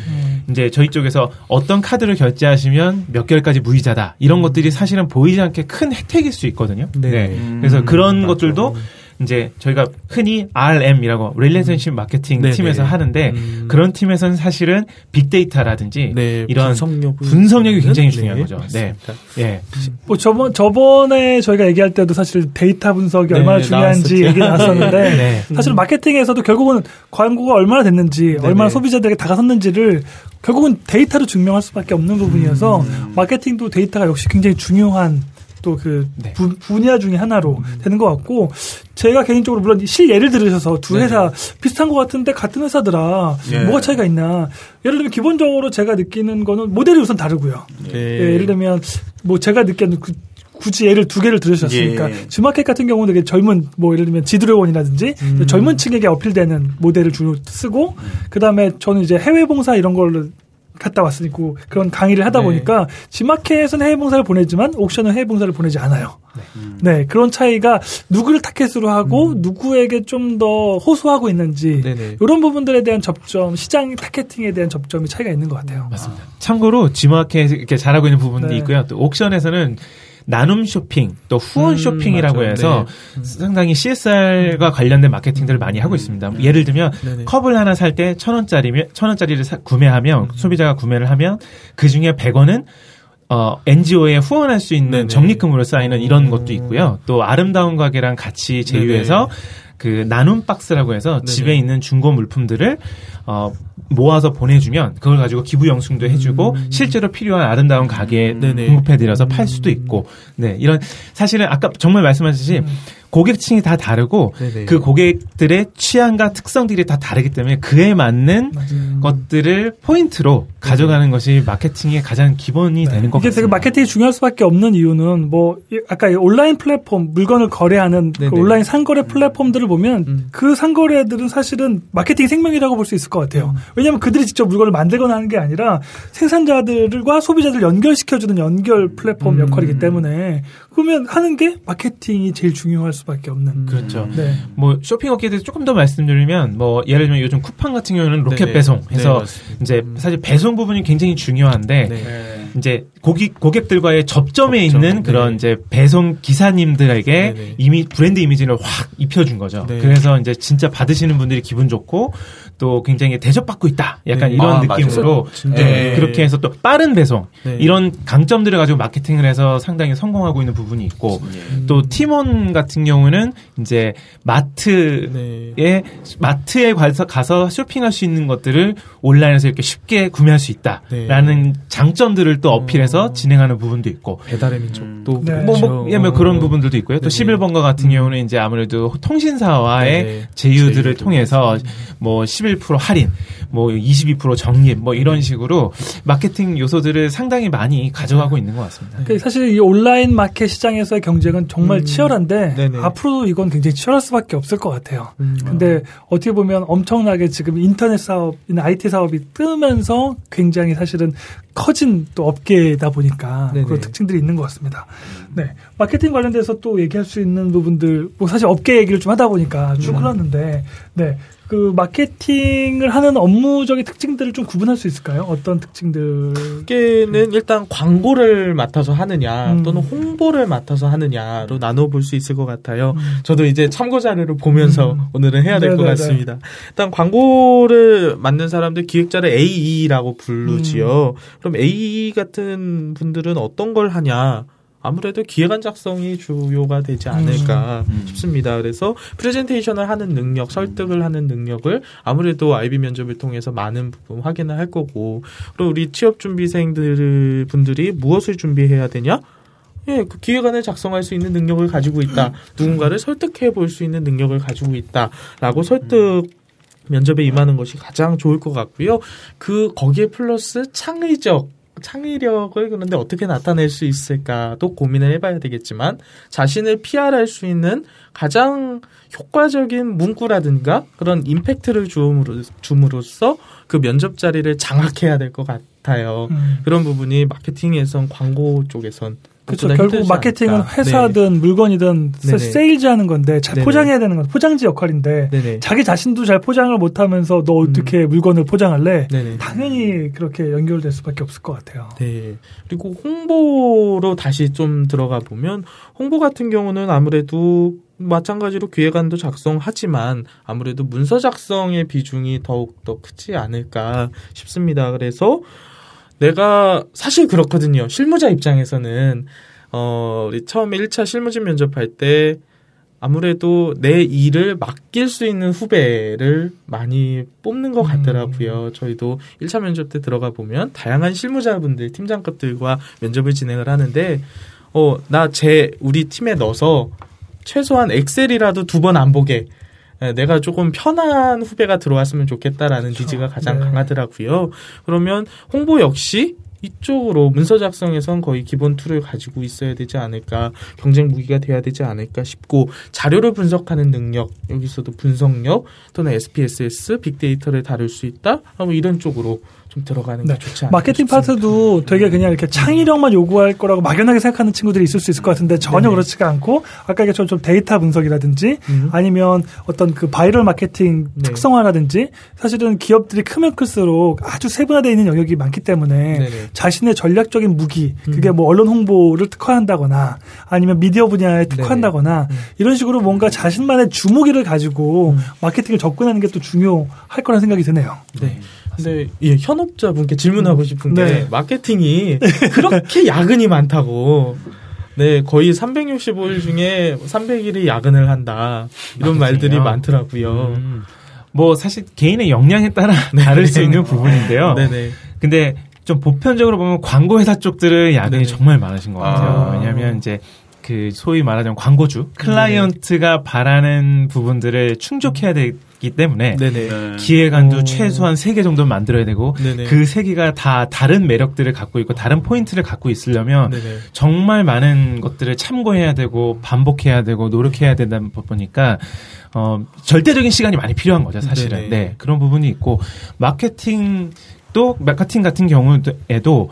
D: 이제 저희 쪽에서 어떤 카드를 결제하시면 몇 개월까지 무이자다 이런 것들이 사실은 보이지 않게 큰 혜택일 수 있거든요.
C: 네.
A: 음,
D: 그래서 그런
A: 맞죠.
D: 것들도 이제 저희가 흔히 RM이라고 relationship 마케팅
C: 네네.
D: 팀에서 하는데
C: 음.
D: 그런 팀에서는 사실은 빅데이터라든지
C: 네,
D: 이런
C: 분석력
D: 분석력이 굉장히 중요한
C: 네,
D: 거죠. 네.
C: 맞습니다.
D: 예.
B: 뭐 저번 저번에 저희가 얘기할 때도 사실 데이터 분석이
C: 네,
B: 얼마나 중요한지. 얘기 나왔었는데 (laughs)
D: 네.
B: 사실 마케팅에서도 결국은 광고가 얼마나 됐는지 얼마나 소비자들에게 다가섰는지를 결국은 데이터로 증명할 수밖에 없는 부분이어서 마케팅도 데이터가 역시 굉장히 중요한 또그
D: 네.
B: 분야 중에 하나로 되는 것 같고 제가 개인적으로 물론 실예를 들으셔서 두
C: 네.
B: 회사 비슷한 것 같은데 같은 회사더라
A: 예.
B: 뭐가 차이가 있나 예를 들면 기본적으로 제가 느끼는 거는 모델이 우선 다르고요
C: 네.
B: 예, 예 를 들면 뭐 제가 느끼는 그 굳이 예를 두 개를 들으셨으니까
A: 예.
B: 주마켓 같은 경우는 되게 젊은 뭐 예를 들면 지드래곤이라든지
C: 음.
B: 젊은 층에게 어필되는 모델을 주로 쓰고 그 다음에 저는 이제 해외 봉사 이런 걸로 갔다 왔으니까 그런 강의를 하다
C: 네.
B: 보니까 지마켓은 해외 봉사를 보내지만 옥션은 해외 봉사를 보내지 않아요. 네, 그런 차이가 누구를 타겟으로 하고 누구에게 좀 더 호소하고 있는지
C: 음. 네네.
B: 이런 부분들에 대한 접점, 시장 targeting에 대한 접점이 차이가 있는 것 같아요.
D: 맞습니다. 참고로 지마켓 이렇게 잘하고 있는 부분도
B: 네.
D: 있고요. 또 옥션에서는 나눔 쇼핑, 또 후원
C: 음,
D: 쇼핑이라고
C: 맞아요.
D: 해서
C: 네.
D: 상당히 CSR과 관련된 마케팅들을 많이 하고 있습니다. 예를 들면
C: 네네.
D: 컵을 하나 살 때 천 원짜리면 천 원짜리를 사- 구매하면 소비자가 구매를 하면 그 중에 100원은 어, NGO에 후원할 수 있는
C: 네네.
D: 적립금으로 쌓이는 이런 것도 있고요. 또 아름다운 가게랑 같이 제휴해서 그 나눔 박스라고 해서
C: 네네.
D: 집에 있는 중고 물품들을 어, 모아서 보내주면 그걸 가지고 기부 영수도 해주고 실제로 필요한 아름다운 가게에
C: 음. 네네.
D: 공급해드려서 팔 수도 있고 네 이런 사실은 아까 정말 말씀하셨듯이 고객층이 다 다르고
C: 네네.
D: 그 고객들의 취향과 특성들이 다 다르기 때문에 그에 맞는 것들을 포인트로 가져가는 것이 마케팅의 가장 기본이 되는 것
B: 이게 되게
D: 같습니다.
B: 마케팅이 중요할 수밖에 없는 이유는 뭐 이- 아까 이 온라인 플랫폼 물건을 거래하는 그
C: 네네.
B: 온라인 상거래 플랫폼들을 보면
C: 음.
B: 그 상거래들은 사실은 마케팅 생명이라고 볼 수 있을 것 같아요. 왜냐하면 그들이 직접 물건을 만들거나 하는 게 아니라 생산자들과 소비자들 연결시켜주는 연결 플랫폼
C: 음.
B: 역할이기 때문에 그러면 하는 게 마케팅이 제일 중요할 수밖에 없는.
D: 그렇죠.
B: 네.
D: 뭐 쇼핑 업계에 대해서 조금 더 말씀드리면 뭐 예를 들면 요즘 쿠팡 같은 경우는 로켓
C: 네네.
D: 배송
C: 네,
D: 해서
C: 맞습니다.
D: 이제 사실 배송 부분이 굉장히 중요한데
C: 네.
D: 이제 고객 고객들과의 접점에
C: 접점,
D: 있는
C: 네.
D: 그런 이제 배송 기사님들에게
C: 네네.
D: 이미 브랜드 이미지를 확 입혀준 거죠.
C: 네.
D: 그래서 이제 진짜 받으시는 분들이 기분 좋고 또 굉장히 대접받고 있다. 약간
C: 네.
D: 이런
A: 아,
D: 느낌으로
C: 진짜.
D: 네,
A: 네.
D: 그렇게 해서 또 빠른 배송
C: 네.
D: 이런 강점들을 가지고 마케팅을 해서 상당히 성공하고 있는 부분이 있고
A: 예.
D: 또 팀원 같은 경우는 이제 마트에
C: 네.
D: 마트에 가서, 쇼핑할 수 있는 것들을 온라인에서 이렇게 쉽게 구매할 수 있다라는 장점들을 또 어필해서
C: 어.
D: 진행하는 부분도 있고
C: 배달의 민족도
B: 네.
D: 뭐,
C: 그렇죠.
D: 뭐, 예, 뭐 그런 부분들도 있고요. 또
C: 네네.
D: 11번가 같은 경우는 이제 아무래도 통신사와의. 제휴들을
C: 제휴들.
D: 통해서 뭐 11% 할인, 뭐 22% 적립, 뭐 이런 식으로 마케팅 요소들을 상당히 많이 가져가고 있는 것 같습니다.
B: 그 사실 이 온라인 마켓 시장에서의 경쟁은 정말
C: 음.
B: 치열한데
C: 네네.
B: 앞으로도 이건 굉장히 치열할 수밖에 없을 것 같아요.
C: 음.
B: 근데 어떻게 보면 엄청나게 지금 인터넷 사업이나 IT 사업이 뜨면서 굉장히 사실은 커진 또 업계다 보니까
C: 네네.
B: 그런 특징들이 있는 것 같습니다. 네. 마케팅 관련돼서 또 얘기할 수 있는 부분들, 뭐 사실 업계 얘기를 좀 하다 보니까 쭉
C: 음.
B: 흘렀는데, 네. 그 마케팅을 하는 업무적인 특징들을 좀 구분할 수 있을까요? 어떤 특징들?
C: 는 일단 광고를 맡아서 하느냐
B: 음.
C: 또는 홍보를 맡아서 하느냐로 나눠볼 수 있을 것 같아요.
B: 음.
C: 저도 이제 참고 자료를 보면서
B: 음.
C: 오늘은 해야 될것
B: 네네네.
C: 같습니다. 일단 광고를 맡는 사람들 기획자를 AE라고 부르지요.
B: 음.
C: 그럼 AE 같은 분들은 어떤 걸 하냐? 아무래도 기획안 작성이 주요가 되지 않을까
A: 음.
C: 싶습니다. 그래서 프레젠테이션을 하는 능력, 설득을 하는 능력을 아무래도 IB 면접을 통해서 많은 부분 확인을 할 거고, 그리고 우리 취업 준비생들 분들이 무엇을 준비해야 되냐? 예, 그 기획안을 작성할 수 있는 능력을 가지고 있다. 누군가를 설득해 볼 수 있는 능력을 가지고 있다 라고 설득 면접에 임하는 것이 가장 좋을 것 같고요. 그 거기에 플러스 창의적 창의력을 그런데 어떻게 나타낼 수 있을까도 고민을 해봐야 되겠지만 자신을 PR할 수 있는 가장 효과적인 문구라든가 그런 임팩트를 주음으로, 줌으로써 그 면접 자리를 장악해야 될 것 같아요.
B: 음.
C: 그런 부분이 마케팅에선 광고 쪽에선
B: 그렇죠. 결국 마케팅은
C: 않을까.
B: 회사든 물건이든
C: 네네.
B: 세일즈하는 건데 잘
C: 네네.
B: 포장해야 되는 건 포장지 역할인데
C: 네. 네네.
B: 자기 자신도 잘 포장을 못하면서 너 어떻게 물건을 포장할래? 당연히 그렇게 연결될 수밖에 없을 것 같아요.
C: 네. 그리고 홍보로 다시 좀 들어가 보면 홍보 같은 경우는 아무래도 마찬가지로 기획안도 작성하지만 아무래도 문서 작성의 비중이 더욱 더 크지 않을까 싶습니다. 그래서 내가 사실 그렇거든요. 실무자 입장에서는 어 우리 처음에 1차 실무진 면접할 때 아무래도 내 일을 맡길 수 있는 후배를 많이 뽑는 것 같더라고요. 저희도 1차 면접 때 들어가 보면 다양한 실무자분들, 팀장급들과 면접을 진행을 하는데, 어, 나 제, 우리 팀에 넣어서 최소한 엑셀이라도 두 번 안 보게, 에, 내가 조금 편한 후배가 들어왔으면 좋겠다라는
B: 그렇죠.
C: 니즈가 가장
B: 네.
C: 강하더라고요. 그러면 홍보 역시 이쪽으로 문서 작성에선 거의 기본 tool을 가지고 있어야 되지 않을까 경쟁 무기가 돼야 되지 않을까 싶고 자료를 분석하는 능력 여기서도 분석력 또는 SPSS 빅데이터를 다룰 수 있다 뭐 이런 쪽으로 좀 들어가는 게
B: 네.
C: 좋지 않을까
B: 마케팅
C: 싶습니다.
B: 파트도 되게 그냥 이렇게 창의력만 요구할 거라고 막연하게 생각하는 친구들이 있을 수 있을 것 같은데 전혀
C: 네네.
B: 그렇지가 않고 아까 얘기했던 좀 데이터 분석이라든지
C: 음.
B: 아니면 어떤 그 바이럴 마케팅
C: 네.
B: 특성화라든지 사실은 기업들이 크면 클수록 아주 세분화되어 있는 영역이 많기 때문에
C: 네네.
B: 자신의 전략적인 무기 그게
C: 음.
B: 뭐 언론 홍보를 특화한다거나 아니면 미디어 분야에 특화한다거나
C: 음.
B: 이런 식으로 뭔가 자신만의 주무기를 가지고
C: 음.
B: 마케팅을 접근하는 게 또 중요할 거라는 생각이 드네요.
C: 네. 근데 예, 현업자분께 질문하고 싶은 게
B: 네.
C: 마케팅이 (laughs) 그렇게 야근이 많다고. 네, 거의 365일 중에 300일이 야근을 한다. 이런
D: 마케팅이요?
C: 말들이 많더라고요.
D: 음, 뭐 사실 개인의 역량에 따라 (laughs)
C: 네.
D: 다를 수 있는 부분인데요.
C: 네네.
D: 근데 좀 보편적으로 보면 광고 회사 쪽들은 야근이
C: 네네.
D: 정말 많으신 것 같아요.
A: 아.
D: 왜냐하면 이제 그 소위 말하자면 광고주 클라이언트가 바라는 부분들을 충족해야 되기 때문에
C: 네네.
D: 기획안도
C: 오.
D: 최소한 3개 정도는 만들어야 되고. 그 3개가 다 다른 매력들을 갖고 있고 다른 포인트를 갖고 있으려면
C: 네네.
D: 정말 많은 것들을 참고해야 되고 반복해야 되고 노력해야 된다 보니까 어 절대적인 시간이 많이 필요한 거죠 사실은
C: 네네.
D: 네 그런 부분이 있고 마케팅 또 마케팅 같은 경우에도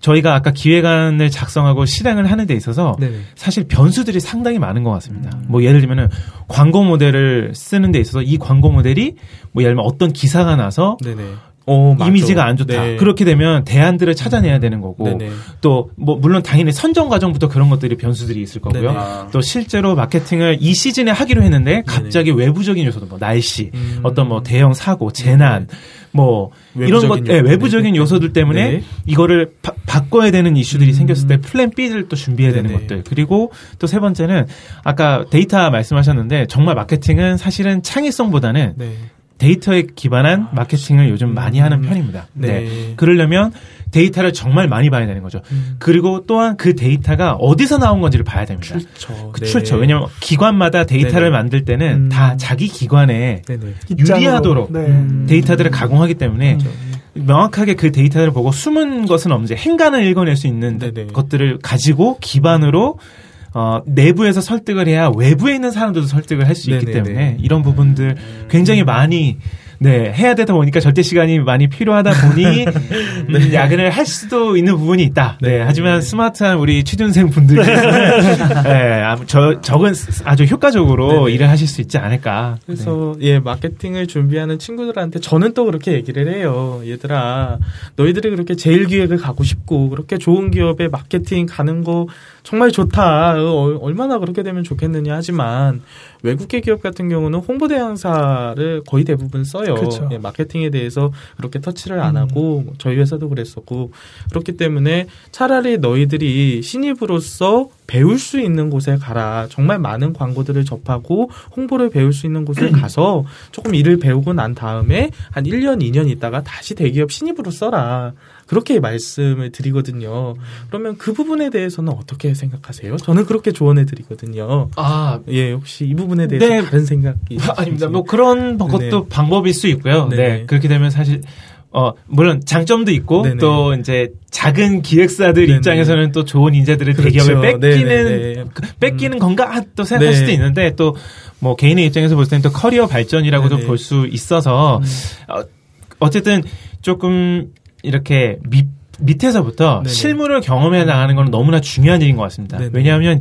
D: 저희가 아까 기획안을 작성하고 실행을 하는 데 있어서
C: 네네.
D: 사실 변수들이 상당히 많은 것 같습니다.
C: 음.
D: 뭐 예를 들면은 광고 모델을 쓰는 데 있어서 이 광고 모델이 뭐 예를 들면 어떤 기사가 나서
C: 네네. 어, 맞죠.
D: 이미지가 안 좋다.
C: 네.
D: 그렇게 되면 대안들을 찾아내야 되는 거고
C: 네네.
D: 또뭐 물론 당연히 선정 과정부터 그런 것들이 변수들이 있을 거고요.
C: 네네.
A: 아.
D: 또 실제로 마케팅을 이 시즌에 하기로 했는데 갑자기 외부적인 요소도 뭐 날씨,
C: 음.
D: 어떤 뭐 대형 사고, 재난, 뭐 이런 것,
C: 외부적인
D: 예,
C: 요소들.
D: 외부적인 요소들 때문에
C: 네.
D: 이거를 바, 바꿔야 되는 이슈들이
C: 음.
D: 생겼을 때 plan B를 또 준비해야 되는
C: 네네.
D: 것들. 그리고 또 세 번째는 아까 데이터 말씀하셨는데 정말 마케팅은 사실은 창의성보다는
C: 네.
D: 데이터에 기반한 마케팅을 요즘 많이 하는 편입니다. 네.
C: 네.
D: 그러려면 데이터를 정말 많이 봐야 되는 거죠.
C: 음.
D: 그리고 또한 그 데이터가 어디서 나온 건지를 봐야 됩니다.
C: 출처.
D: 그
C: 네.
D: 출처. 왜냐하면 기관마다 데이터를
C: 네네.
D: 만들 때는
C: 음.
D: 다 자기 기관에
C: 네네.
D: 유리하도록
B: 네.
C: 음.
D: 데이터들을 가공하기 때문에
B: 음.
D: 명확하게 그 데이터를 보고 숨은 것은 없는지 행간을 읽어낼 수 있는
C: 네네.
D: 것들을 가지고 기반으로 어, 내부에서 설득을 해야 외부에 있는 사람들도 설득을 할 수 있기. 때문에 이런 부분들 굉장히 많이 네, 해야 되다 보니까 절대 시간이 많이 필요하다 보니 (laughs) 음, 야근을 할 수도 있는 부분이 있다. 네,
C: 네.
D: 하지만 스마트한 우리 취준생 분들께서는 (laughs) 네, 저 적은 아주 효과적으로
C: 네네.
D: 일을 하실 수 있지 않을까.
C: 그래서 예 마케팅을 준비하는 친구들한테 저는 또 그렇게 얘기를 해요. 얘들아 너희들이 그렇게 제일 기획을 가고 싶고 그렇게 좋은 기업에 마케팅 가는 거 정말 좋다. 어, 얼마나 그렇게 되면 좋겠느냐 하지만 외국계 기업 같은 경우는 홍보 대행사를 거의 대부분 써요.
B: 그쵸.
C: 예, 마케팅에 대해서 그렇게 터치를 안
B: 음.
C: 하고 뭐 저희 회사도 그랬었고 그렇기 때문에 차라리 너희들이 신입으로서 배울 수 있는 곳에 가라. 정말 많은 광고들을 접하고 홍보를 배울 수 있는 곳에 (clears throat) 가서 조금 일을 배우고 난 다음에 한 1년, 2년 있다가 다시 대기업 신입으로 써라. 그렇게 말씀을 드리거든요. 그러면 그 부분에 대해서는 어떻게 생각하세요? 저는 그렇게 조언해 드리거든요.
D: 아,
C: 예, 혹시 이 부분에 대해서
D: 네.
C: 다른 생각이
D: 아닙니다. 뭐 그런 것도
C: 네.
D: 방법일 수 있고요.
C: 네.
D: 네. 그렇게 되면 사실 어 물론 장점도 있고
C: 네네.
D: 또 이제 작은 기획사들
C: 네네.
D: 입장에서는 또 좋은 인재들을
C: 그렇죠.
D: 대기업에 뺏기는
C: 네네네.
D: 그 뺏기는 건가 아, 또 생각할
C: 네.
D: 수도 있는데 또 뭐 개인의 입장에서 볼 때는 또 커리어 발전이라고도
C: 네네. 음.
D: 볼수 있어서 어, 어쨌든 조금 이렇게 밑 밑에서부터
C: 네네.
D: 실무를 경험해 나가는 건 너무나 중요한 일인 것 같습니다.
C: 네네.
D: 왜냐하면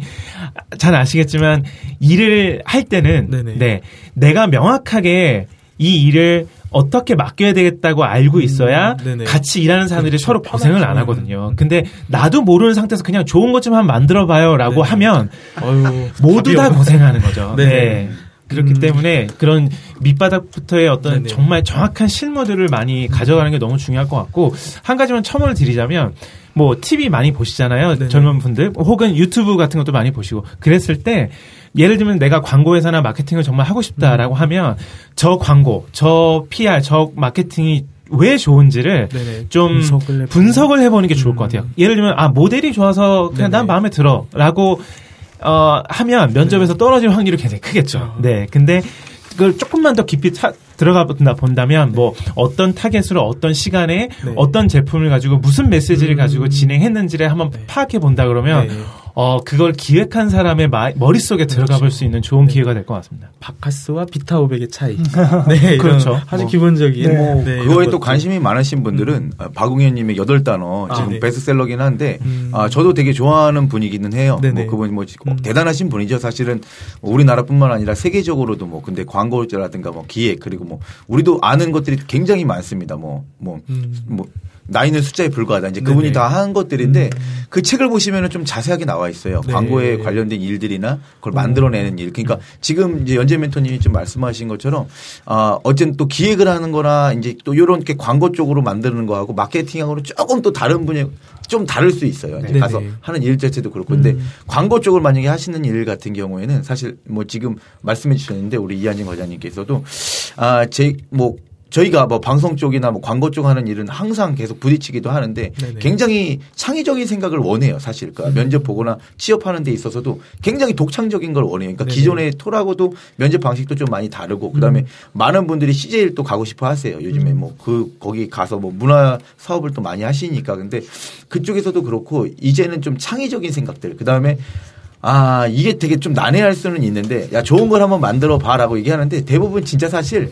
D: 잘 아시겠지만 일을 할 때는
C: 네네.
D: 네 내가 명확하게 이 일을 어떻게 맡겨야 되겠다고 알고 있어야
C: 음.
D: 같이 일하는 사람들이
C: 그렇죠.
D: 서로 고생을 안. 하거든요. 근데 나도 모르는 상태에서 그냥 좋은 것 좀 한번 만들어 봐요라고
C: 네네.
D: 하면
C: 어휴,
D: 모두 다 고생하는 거죠. (laughs)
C: 네.
D: 그렇기
C: 음.
D: 때문에 그런 밑바닥부터의 어떤
C: 네네.
D: 정말 정확한 실무들을 많이 가져가는 게 너무 중요할 것 같고 한 가지만 첨언을 드리자면 뭐 TV 많이 보시잖아요.
C: 네네.
D: 젊은 분들 혹은 유튜브 같은 것도 많이 보시고 그랬을 때 예를 들면 내가 광고회사나 마케팅을 정말 하고 싶다라고
C: 음.
D: 하면 저 광고, 저 PR, 저 마케팅이 왜 좋은지를
C: 네네.
D: 좀
C: 분석을 해보는.
D: 분석을 해보는 게 좋을 것
C: 음.
D: 같아요. 예를 들면 아 모델이 좋아서 그냥 난. 마음에 들어라고 어 하면 면접에서
C: 네.
D: 떨어질 확률이 굉장히 크겠죠.
C: 아.
D: 네, 근데 그걸 조금만 더 깊이 타- 들어가 본다 본다면 뭐 어떤 타겟으로 어떤 시간에
C: 네.
D: 어떤 제품을 가지고 무슨 메시지를
C: 음.
D: 가지고 진행했는지를 한번
C: 네.
D: 파악해 본다 그러면
C: 네.
D: 어 그걸 기획한 사람의 마- 머릿속에 들어가 볼 수 있는 좋은
C: 네.
D: 기회가 될 것 같습니다.
C: 바카스와 비타 오백의 차이. 네, (laughs) 이런
D: 그렇죠.
C: 아주
A: 뭐,
C: 기본적인.
B: 네.
C: 네, 이런
A: 그거에 또
C: 것들.
A: 관심이 많으신 분들은 어, 박웅현님의 여덟 단어
C: 아,
A: 지금
C: 네.
A: 베스트셀러긴 한데
C: 음.
A: 아, 저도 되게 좋아하는 분이기는 해요.
C: 네네.
A: 뭐 그분 뭐
C: 음.
A: 대단하신 분이죠. 사실은 뭐 우리나라뿐만 아니라 세계적으로도 뭐 근데 광고라든가 뭐 기획 그리고 뭐 우리도 아는 것들이 굉장히 많습니다. 뭐뭐뭐
C: 음.
A: 나이는 숫자에 불과하다. 이제 그분이. 다 한 것들인데
C: 음.
A: 그 책을 보시면은 좀 자세하게 나와 있어요.
C: 네.
A: 광고에 관련된 일들이나 그걸 만들어내는 일. 그러니까 지금 이제 연재 멘토님이 좀 말씀하신 것처럼 아 어쨌든 또 기획을 하는 거나 이제 또 요런 게 광고 쪽으로 만드는 거하고 마케팅하고는 조금 또 다른 분야 좀 다를 수 있어요. 이제
C: 네네.
A: 가서 하는 일 자체도 그렇고. 근데
C: 음.
A: 광고 쪽을 만약에 하시는 일 같은 경우에는 사실 뭐 지금 말씀해 주셨는데 우리 이한진 과장님께서도 아, 제 뭐 저희가 뭐 방송 쪽이나 뭐 광고 쪽 하는 일은 항상 계속 부딪히기도 하는데
C: 네네.
A: 굉장히 창의적인 생각을 원해요. 사실. 그러니까 면접 보거나 취업하는 데 있어서도 굉장히 독창적인 걸 원해요. 그러니까
C: 네네.
A: 기존의 토라고도 면접 방식도 좀 많이 다르고 그다음에 많은 분들이 CJ를 또 가고 싶어 하세요. 요즘에 뭐그 거기 가서 뭐 문화 사업을 또 많이 하시니까 근데 그쪽에서도 그렇고 이제는 좀 창의적인 생각들 그다음에 아 이게 되게 좀 난해할 수는 있는데 야 좋은 걸 한번 만들어 봐라고 얘기하는데 대부분 진짜 사실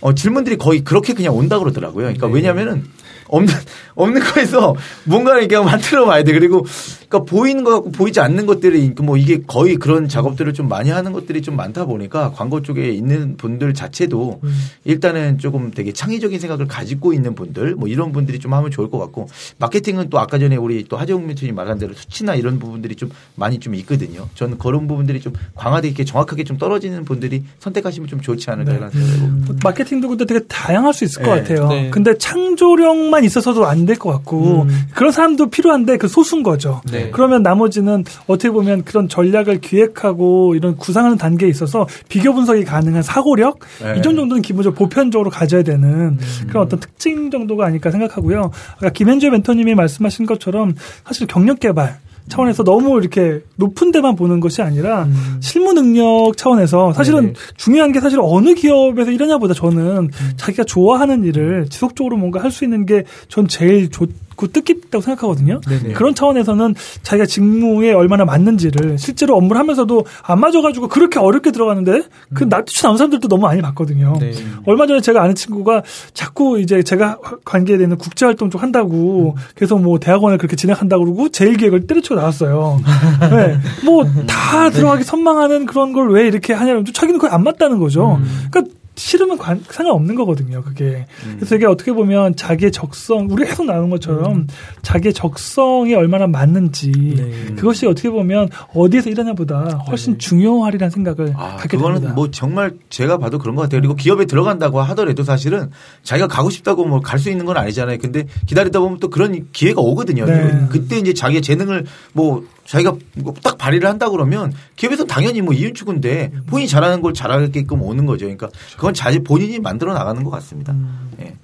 A: 어, 질문들이 거의 그렇게 그냥 온다 그러더라고요. 그러니까
C: 네.
A: 왜냐면은 없는 없는 거에서 뭔가를 이렇게 만들어 봐야 돼. 그리고 그러니까 보이는 거 같고 보이지 않는 것들이 뭐 이게 거의 그런 작업들을 좀 많이 하는 것들이 좀 많다 보니까 광고 쪽에 있는 분들 자체도
C: 음.
A: 일단은 조금 되게 창의적인 생각을 가지고 있는 분들 뭐 이런 분들이 좀 하면 좋을 것 같고 마케팅은 또 아까 전에 우리 또 하재웅 mentor이 말한 대로 수치나 이런 부분들이 좀 많이 좀 있거든요. 저는 그런 부분들이 좀 강화되게 이렇게 정확하게 좀 떨어지는 분들이 선택하시면 좀 좋지 않을까라는 생각이
B: 뭐 마케팅도 근데 되게 다양할 수 있을 것
A: 네.
B: 같아요.
C: 네.
B: 근데 창조력만 있어서도 안 될 것 같고
C: 음.
B: 그런 사람도 필요한데 그 소수인 거죠.
C: 네.
B: 그러면 나머지는 어떻게 보면 그런 전략을 기획하고 이런 구상하는 단계에 있어서 비교 분석이 가능한 사고력
A: 네.
B: 이런 정도는 기본적으로 보편적으로 가져야 되는 그런 어떤 특징 정도가 아닐까 생각하고요. 아까 김현주 멘토님이 말씀하신 것처럼 사실 경력 개발 차원에서 너무 이렇게 높은 데만 보는 것이 아니라
C: 음.
B: 실무 능력 차원에서 사실은
C: 네네.
B: 중요한 게 사실 어느 기업에서 일하냐보다 저는 자기가 좋아하는 일을 지속적으로 뭔가 할 수 있는 게 전 제일 좋, 깊고 뜻깊다고 생각하거든요.
C: 네네.
B: 그런 차원에서는 자기가 직무에 얼마나 맞는지를 실제로 업무를 하면서도 안 맞아가지고 그렇게 어렵게 들어가는데 그 나투치 나온 사람들도 너무 많이 봤거든요.
C: 네.
B: 얼마 전에 제가 아는 친구가 자꾸 이제 제가 관계되는 국제활동 좀 한다고 그래서 뭐 대학원을 그렇게 진행한다고 그러고 제일 기획을 때려치고 나왔어요. (laughs) 네. 뭐다 들어가기 선망하는 그런 걸 왜 이렇게 하냐면 자기는 그게 안 맞다는 거죠. 그러니까 싫으면 관, 상관없는 거거든요, 그게. 그래서 이게 어떻게 보면 자기의 적성, 우리가 계속 나오는 것처럼 자기의 적성이 얼마나 맞는지
C: 네.
B: 그것이 어떻게 보면 어디에서 일하냐보다 훨씬
C: 네.
B: 중요하리라는 생각을
A: 아,
B: 갖게
A: 그거는
B: 됩니다.
A: 뭐 정말 제가 봐도 그런 것 같아요. 그리고 기업에 들어간다고 하더라도 사실은 자기가 가고 싶다고 뭐 갈 수 있는 건 아니잖아요. 근데 기다리다 보면 또 그런 기회가 오거든요.
B: 네.
A: 그때 이제 자기의 재능을 뭐 자기가 뭐딱 발휘를 한다 그러면 기업에서 당연히 뭐 이윤축인데 본인이 잘하는 걸 잘하게끔 오는 거죠. 그러니까 그건 자기 본인이 만들어 나가는 것 같습니다. 예.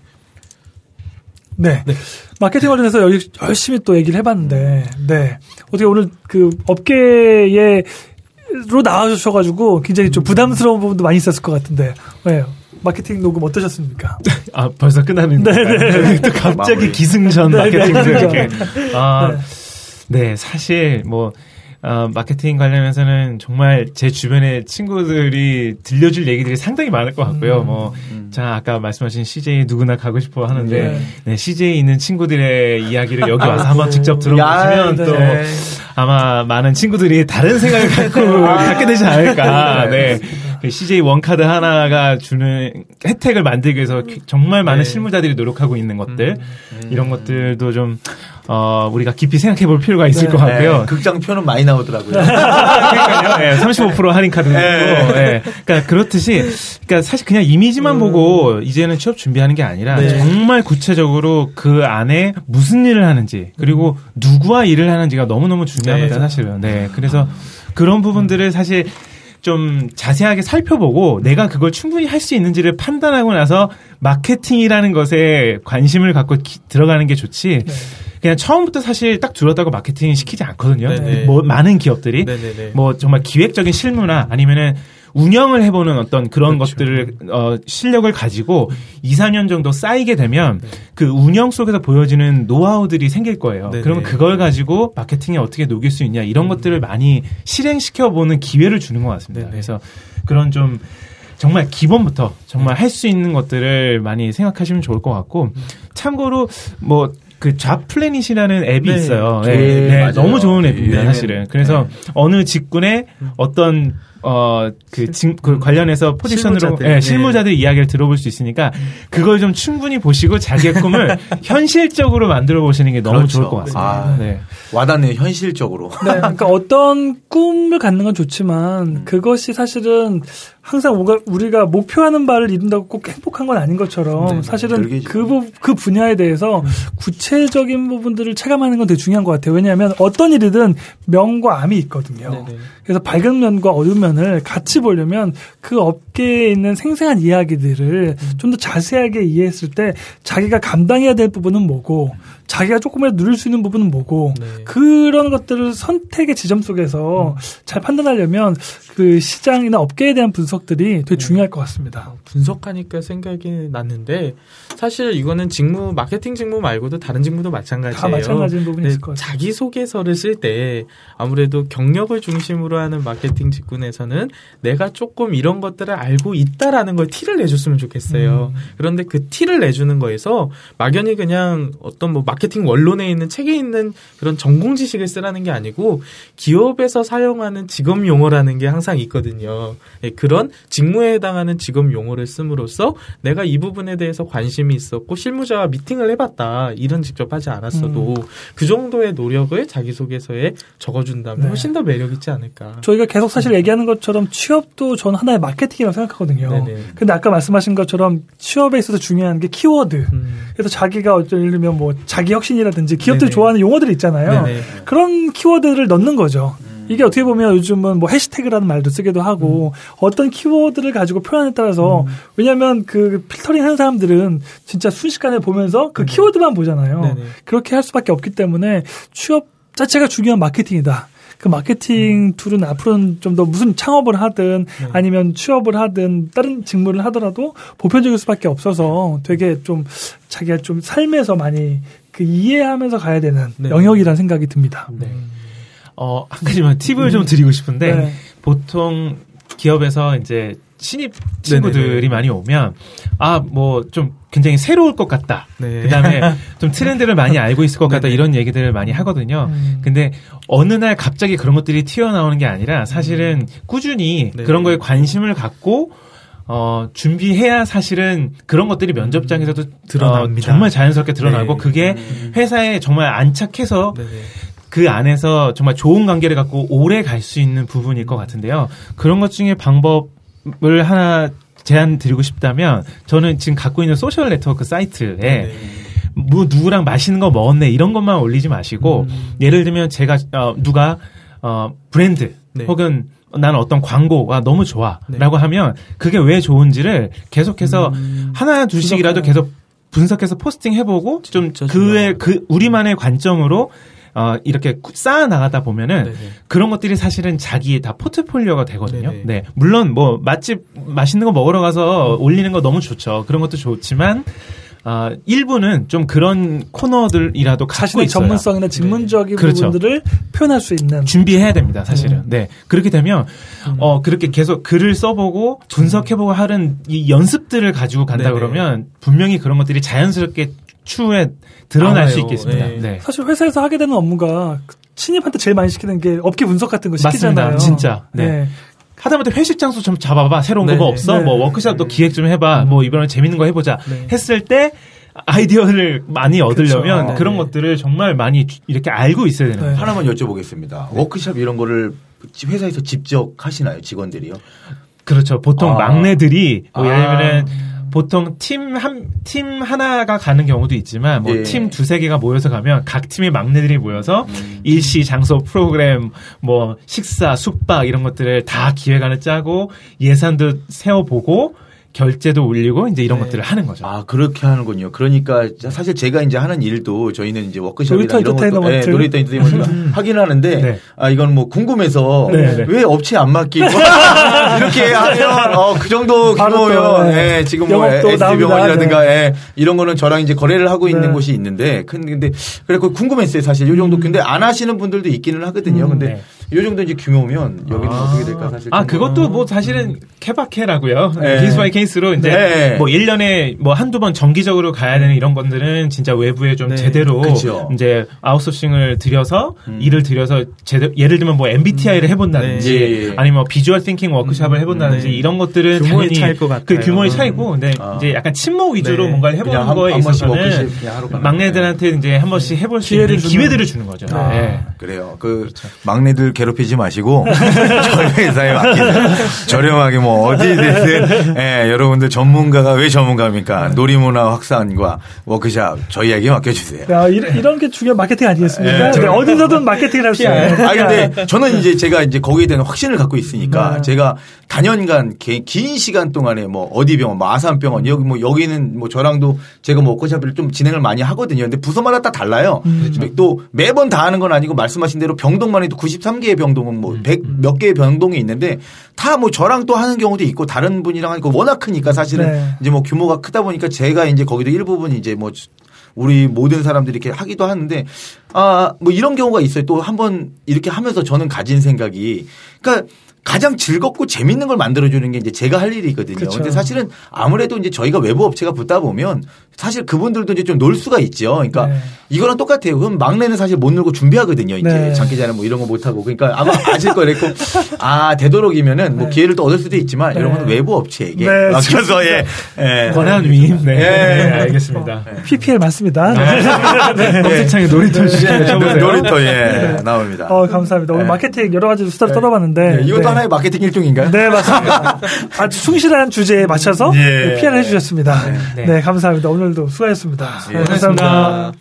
B: 네. 마케팅 관련해서 열- 열심히 또 얘기를 해봤는데, 네. 어떻게 오늘 그 업계에, 로 나와주셔가지고 굉장히 좀 부담스러운 부분도 많이 있었을 것 같은데, 네. 마케팅 녹음 어떠셨습니까? (laughs)
D: 아 벌써 끝나는. 또 갑자기. 기승전
B: 네,
D: 마케팅
B: 네,
D: 이렇게. 아,
B: 네.
D: 네 사실 뭐. 어, 마케팅 관련해서는 정말 제 주변에 친구들이 들려줄 얘기들이 상당히 많을 것 같고요.
B: 음.
D: 뭐, 자, 아까 말씀하신 CJ 누구나 가고 싶어 하는데,
B: 네.
D: 네, CJ 있는 친구들의 이야기를 여기 (laughs) 와서 한번 직접 들어보시면
B: 야,
D: 또
B: 네.
D: 아마 많은 친구들이 다른 생각을 갖고 (laughs) 갖게 되지 않을까. 네. 그 CJ 원카드 하나가 주는 혜택을 만들기 위해서 정말 많은
C: 네.
D: 실무자들이 노력하고 있는 것들
A: 음.
D: 이런 것들도 좀 어, 우리가 깊이 생각해 볼 필요가 있을
B: 네.
D: 것 같고요.
A: 네, 극장표는 많이 나오더라고요. (laughs)
D: 그러니까요. 예, 35% 할인 카드도 있고. 예. 그러니까 그렇듯이 그러니까 사실 그냥 이미지만 보고 이제는 취업 준비하는 게 아니라
C: 네.
D: 정말 구체적으로 그 안에 무슨 일을 하는지 그리고 누구와 일을 하는지가 너무너무 중요합니다,
C: 네.
D: 사실은. 네. 그래서 그런 부분들을 사실 좀 자세하게 살펴보고 내가 그걸 충분히 할 수 있는지를 판단하고 나서 마케팅이라는 것에 관심을 갖고 기- 들어가는 게 좋지. 그냥 처음부터 사실 딱 들었다고 마케팅 시키지 않거든요.
C: 네네.
D: 뭐 많은 기업들이
C: 네네네.
D: 뭐 정말 기획적인 실무나 아니면은 운영을 해보는 어떤 그런
C: 그렇죠.
D: 것들을 어 실력을 가지고 2, 4년 정도 쌓이게 되면 그 운영 속에서 보여지는 노하우들이 생길 거예요.
C: 네네.
D: 그러면 그걸 가지고 마케팅에 어떻게 녹일 수 있냐 이런 것들을 많이 실행시켜 보는 기회를 주는 것 같습니다.
C: 네네.
D: 그래서 그런 좀 정말 기본부터 정말 할 수 있는 것들을 많이 생각하시면 좋을 것 같고 참고로 뭐 그 잡 플래닛이라는 앱이
C: 네.
D: 있어요.
A: 네,
D: 네, 네. 너무 좋은 앱입니다,
A: 네.
D: 사실은. 그래서 어느 직군에 어떤 어그 그 관련해서 포지션으로
C: 실무자들.
D: 예,
C: 네.
D: 실무자들 이야기를 들어볼 수 있으니까 그걸 좀 충분히 보시고 자기의 꿈을 (laughs) 현실적으로 만들어 보시는 게 너무
A: 그렇죠.
D: 좋을 것 같습니다.
A: 아.
D: 네.
A: 와닿네요, 현실적으로.
B: 네, 그러니까 어떤 꿈을 갖는 건 좋지만 그것이 사실은 항상 우리가, 우리가 목표하는 바를 이룬다고 꼭 행복한 건 아닌 것처럼
A: 네,
B: 사실은
A: 별개죠.
B: 그, 부- 그 분야에 대해서 구체적인 부분들을 체감하는 건 되게 중요한 것 같아요. 왜냐하면 어떤 일이든 명과 암이 있거든요.
C: 네네.
B: 그래서 밝은 면과 어두운 면을 같이 보려면 그 업계에 있는 생생한 이야기들을 좀더 자세하게 이해했을 때 자기가 감당해야 될 부분은 뭐고 자기가 조금이라도 누릴 수 있는 부분은 뭐고
C: 네.
B: 그런 것들을 선택의 지점 속에서 잘 판단하려면 그 시장이나 업계에 대한 분석들이 되게 중요할 것 같습니다.
C: 분석하니까 생각이 났는데 사실 이거는 직무 마케팅 직무 말고도 다른 직무도 마찬가지예요.
B: 다 마찬가지인 부분이
C: 네,
B: 있을 것 같아요.
C: 자기 소개서를 쓸 때 아무래도 경력을 중심으로 하는 마케팅 직군에서는 내가 조금 이런 것들을 알고 있다라는 걸 티를 내줬으면 좋겠어요.
B: 음.
C: 그런데 그 티를 내주는 거에서 막연히 그냥 어떤 뭐 마케팅 원론에 있는 책에 있는 그런 전공 지식을 쓰라는 게 아니고 기업에서 사용하는 직업 용어라는 게 항상 있거든요. 예, 그런 직무에 해당하는 직업 용어를 씀으로써 내가 이 부분에 대해서 관심이 있었고 실무자와 미팅을 해봤다. 일은 직접 하지 않았어도 그 정도의 노력을 자기소개서에 적어준다면
B: 네.
C: 훨씬 더 매력 있지 않을까.
B: 저희가 계속 사실 얘기하는 것처럼 취업도 전 하나의 마케팅이라고 생각하거든요.
C: 네네.
B: 근데 아까 말씀하신 것처럼 취업에 있어서 중요한 게 키워드.
C: 음.
B: 그래서 자기가 예를 들면 뭐 자기 혁신이라든지 기업들이
C: 네네.
B: 좋아하는 용어들이 있잖아요.
C: 네네.
B: 그런 키워드를 넣는 거죠. 이게 어떻게 보면 요즘은 뭐 해시태그라는 말도 쓰기도 하고 어떤 키워드를 가지고 표현에 따라서 왜냐하면 그 필터링 하는 사람들은 진짜 순식간에 보면서 그 키워드만 보잖아요.
C: 네네.
B: 그렇게 할 수밖에 없기 때문에 취업 자체가 중요한 마케팅이다. 그 마케팅 툴은 앞으로는 좀 더 무슨 창업을 하든
C: 네.
B: 아니면 취업을 하든 다른 직무를 하더라도 보편적일 수밖에 없어서 되게 좀 자기가 좀 삶에서 많이 그 이해하면서 가야 되는
C: 네.
B: 영역이라는 생각이 듭니다.
D: 네. 어, 한 가지만 팁을 좀 드리고 싶은데,
B: 네.
D: 보통 기업에서 이제 신입 친구들이
C: 네네네.
D: 많이 오면, 아, 뭐, 좀 굉장히 새로울 것 같다.
C: 네.
D: 그 다음에 (laughs) 좀 트렌드를 많이 알고 있을 것 같다.
C: 네네.
D: 이런 얘기들을 많이 하거든요.
B: 음.
D: 근데 어느 날 갑자기 그런 것들이 튀어나오는 게 아니라 사실은 꾸준히
C: 네.
D: 그런 거에 관심을 갖고 어, 준비해야 사실은 그런 것들이 면접장에서도
C: 드러납니다.
D: 어, 정말 자연스럽게 드러나고
C: 네.
D: 그게 회사에 정말 안착해서
C: 네네.
D: 그 안에서 정말 좋은 관계를 갖고 오래 갈 수 있는 부분일 것 같은데요. 그런 것 중에 방법 을 하나 제안 드리고 싶다면 저는 지금 갖고 있는 social network 사이트에
C: 네.
D: 뭐 누구랑 맛있는 거 먹었네 이런 것만 올리지 마시고
C: 음.
D: 예를 들면 제가 어, 누가 어, 브랜드
C: 네.
D: 혹은 나는 어떤 광고가 너무 좋아라고
C: 네.
D: 하면 그게 왜 좋은지를 계속해서
C: 음.
D: 하나 둘씩이라도. 계속 분석해서 포스팅 해보고 좀 그의. 그 우리만의 관점으로 어, 이렇게 구- 쌓아 나가다 보면은
C: 네네.
D: 그런 것들이 사실은 자기의 다 포트폴리오가 되거든요.
C: 네네.
D: 네. 물론 뭐 맛집 맛있는 거 먹으러 가서 올리는 거 너무 좋죠. 그런 것도 좋지만 아, 일부는 좀 그런 코너들이라도
B: 자신의
D: 있어요.
B: 전문성이나 직문적인
D: 그렇죠.
B: 부분들을 표현할 수 있는
D: 준비해야 됩니다, 사실은.
B: 음.
D: 네. 그렇게 되면, 어, 그렇게 계속 글을 써보고 분석해보고 하는 이 연습들을 가지고 간다
C: 네네.
D: 그러면 분명히 그런 것들이 자연스럽게 추후에 드러날
C: 나와요.
D: 수 있겠습니다.
C: 네.
D: 네.
B: 사실 회사에서 하게 되는 업무가 신입한테 제일 많이 시키는 게 업계 분석 같은 거
D: 맞습니다.
B: 시키잖아요.
D: 진짜. 네. 하다못해 회식 장소 좀 잡아봐. 새로운
C: 네.
D: 거가 없어?
B: 네.
D: 뭐 워크샵도 기획 좀 해봐. 뭐 이번에 재밌는 거 해보자.
C: 네.
D: 했을 때 아이디어를 많이 얻으려면
C: 그쵸.
D: 그런
C: 네.
D: 것들을 정말 많이 주- 이렇게 알고 있어야 되는
B: 네.
D: 거죠.
A: 하나만 여쭤보겠습니다. 워크샵 이런 거를 회사에서 직접 하시나요 직원들이요?
D: 그렇죠. 보통
A: 아.
D: 막내들이 뭐 예를
A: 아.
D: 들면 보통 팀 한 팀 하나가 가는 경우도 있지만 뭐
A: 예.
D: 팀 두세 개가 모여서 가면 각 팀의 막내들이 모여서
A: 음.
D: 일시 장소 프로그램 뭐 식사 숙박 이런 것들을 다 기획안을 짜고 예산도 세워 보고 결제도 올리고 이제 이런
C: 네.
D: 것들을 하는 거죠.
A: 아 그렇게 하는군요. 그러니까 사실 제가 이제 하는 일도 저희는 이제 워크숍이나 이런 것도. 예, 놀이터 엔터테인먼트 하긴 하는데
D: 네.
A: 아 이건 뭐 궁금해서
D: 네, 네.
A: 왜 업체 안 맡기고 (laughs) 이렇게 하면 어, 그 정도 규모면
B: 네.
A: 예, 지금 뭐
B: 영업도
A: SB병원이라든가
B: 나옵니다.
A: 예, 이런 거는 저랑 이제 거래를 하고 있는
B: 네.
A: 곳이 있는데 큰 근데 그래고 궁금했어요 사실 요 정도 근데 안 하시는 분들도 있기는 하거든요.
B: 음,
A: 근데
D: 네.
A: 요 정도 이제 규모면 여기는
C: 아.
A: 어떻게 될까 사실
D: 아,
A: 좀
D: 그것도 뭐 사실은 케바케라고요.
A: 네.
D: case by case로 이제
A: 네.
D: 뭐 1년에 뭐 한두 번 정기적으로 가야 되는 이런 것들은 진짜 외부에 좀
C: 네.
D: 제대로
A: 그쵸.
D: 이제 아웃소싱을 들여서
A: 음.
D: 일을 들여서 제대로 예를 들면 뭐 MBTI를 해 본다든지
A: 네.
D: 아니면 뭐 비주얼 띵킹 워크샵을 해 본다든지
C: 네.
D: 이런 것들은
C: 규모의
D: 당연히
C: 차이일 것 같아요.
D: 그 규모의 차이고 근데
A: 아.
D: 이제 약간 친목 위주로
C: 네.
D: 뭔가를 해 보는
A: 그냥 한-
D: 거에
A: 한
D: 있어서는 막내들한테 이제 한 번씩 해볼 수
B: 있는
D: 기회들을 주는 거죠.
A: 아,
D: 네.
A: 그래요. 그 막내들 괴롭히지 마시고 (laughs) 저희 회사에 맡기세요. 저렴하게 뭐 어디든 예, 여러분들 전문가가 왜 전문가입니까? 놀이문화 확산과 워크샵 저희에게 맡겨주세요.
B: 야, 이런, 이런 게 중요한 마케팅 아니겠습니까?
A: 네.
B: 네, 어디서든 마케팅을 할 수 있는.
A: 아 근데 저는 이제 제가 이제 거기에 대한 확신을 갖고 있으니까
B: 네.
A: 제가 단연간 개- 긴 시간 동안에 뭐 어디 병원, 뭐 아산병원 여기 뭐 여기는 뭐 저랑도 제가 뭐 워크숍을 좀 진행을 많이 하거든요. 근데 부서마다 다 달라요. 또 매번 다 하는 건 아니고 말씀하신 대로 병동만 해도 93개 의 병동은 뭐100몇 개의 병동이 있는데 다 뭐 저랑 또 하는 경우도 있고 다른 분이랑 하니까 워낙 크니까 사실은
B: 네.
A: 이제 뭐 규모가 크다 보니까 제가 이제 거기도 일부분 이제 뭐 우리 모든 사람들이 이렇게 하기도 하는데 아 뭐 이런 경우가 있어요. 또 한번 이렇게 하면서 저는 가진 생각이 그러니까 가장 즐겁고 재밌는 걸 만들어주는 게 이제 제가 할 일이거든요.
B: 그쵸.
A: 근데 사실은 아무래도 이제 저희가 외부 업체가 붙다 보면 사실 그분들도 이제 좀 놀 수가 있죠. 그러니까
B: 네.
A: 이거랑 똑같아요. 그럼 막내는 사실 못 놀고 준비하거든요. 이제
B: 네.
A: 장기자랑 뭐 이런 거 못 하고 그러니까 아마 아실 거랬고 (laughs) 아 되도록이면은 뭐
B: 네.
A: 기회를 또 얻을 수도 있지만 이런
B: 네.
A: 거는 외부 업체에게
B: 네,
A: 맡겨서 예. 예.
D: 권한 위임. 네.
A: 예.
D: 네, 알겠습니다.
B: PPL 맞습니다.
A: 네.
D: 검색창에 놀이터 주시면 쳐보세요.
A: 놀이터 예 나옵니다.
B: 어, 감사합니다. 오늘
A: 네.
B: 마케팅 여러 가지 수다를 떨어봤는데.
A: 네, 이것도
B: 네.
A: 하나의 마케팅 일종인가요?
B: 네, 맞습니다. 아주 충실한 주제에 맞춰서 (laughs)
A: 예.
B: PR 해주셨습니다.
D: 네.
B: 네, 감사합니다. 오늘 도 수고하셨습니다.
A: 예.
B: 네,
D: 고맙습니다.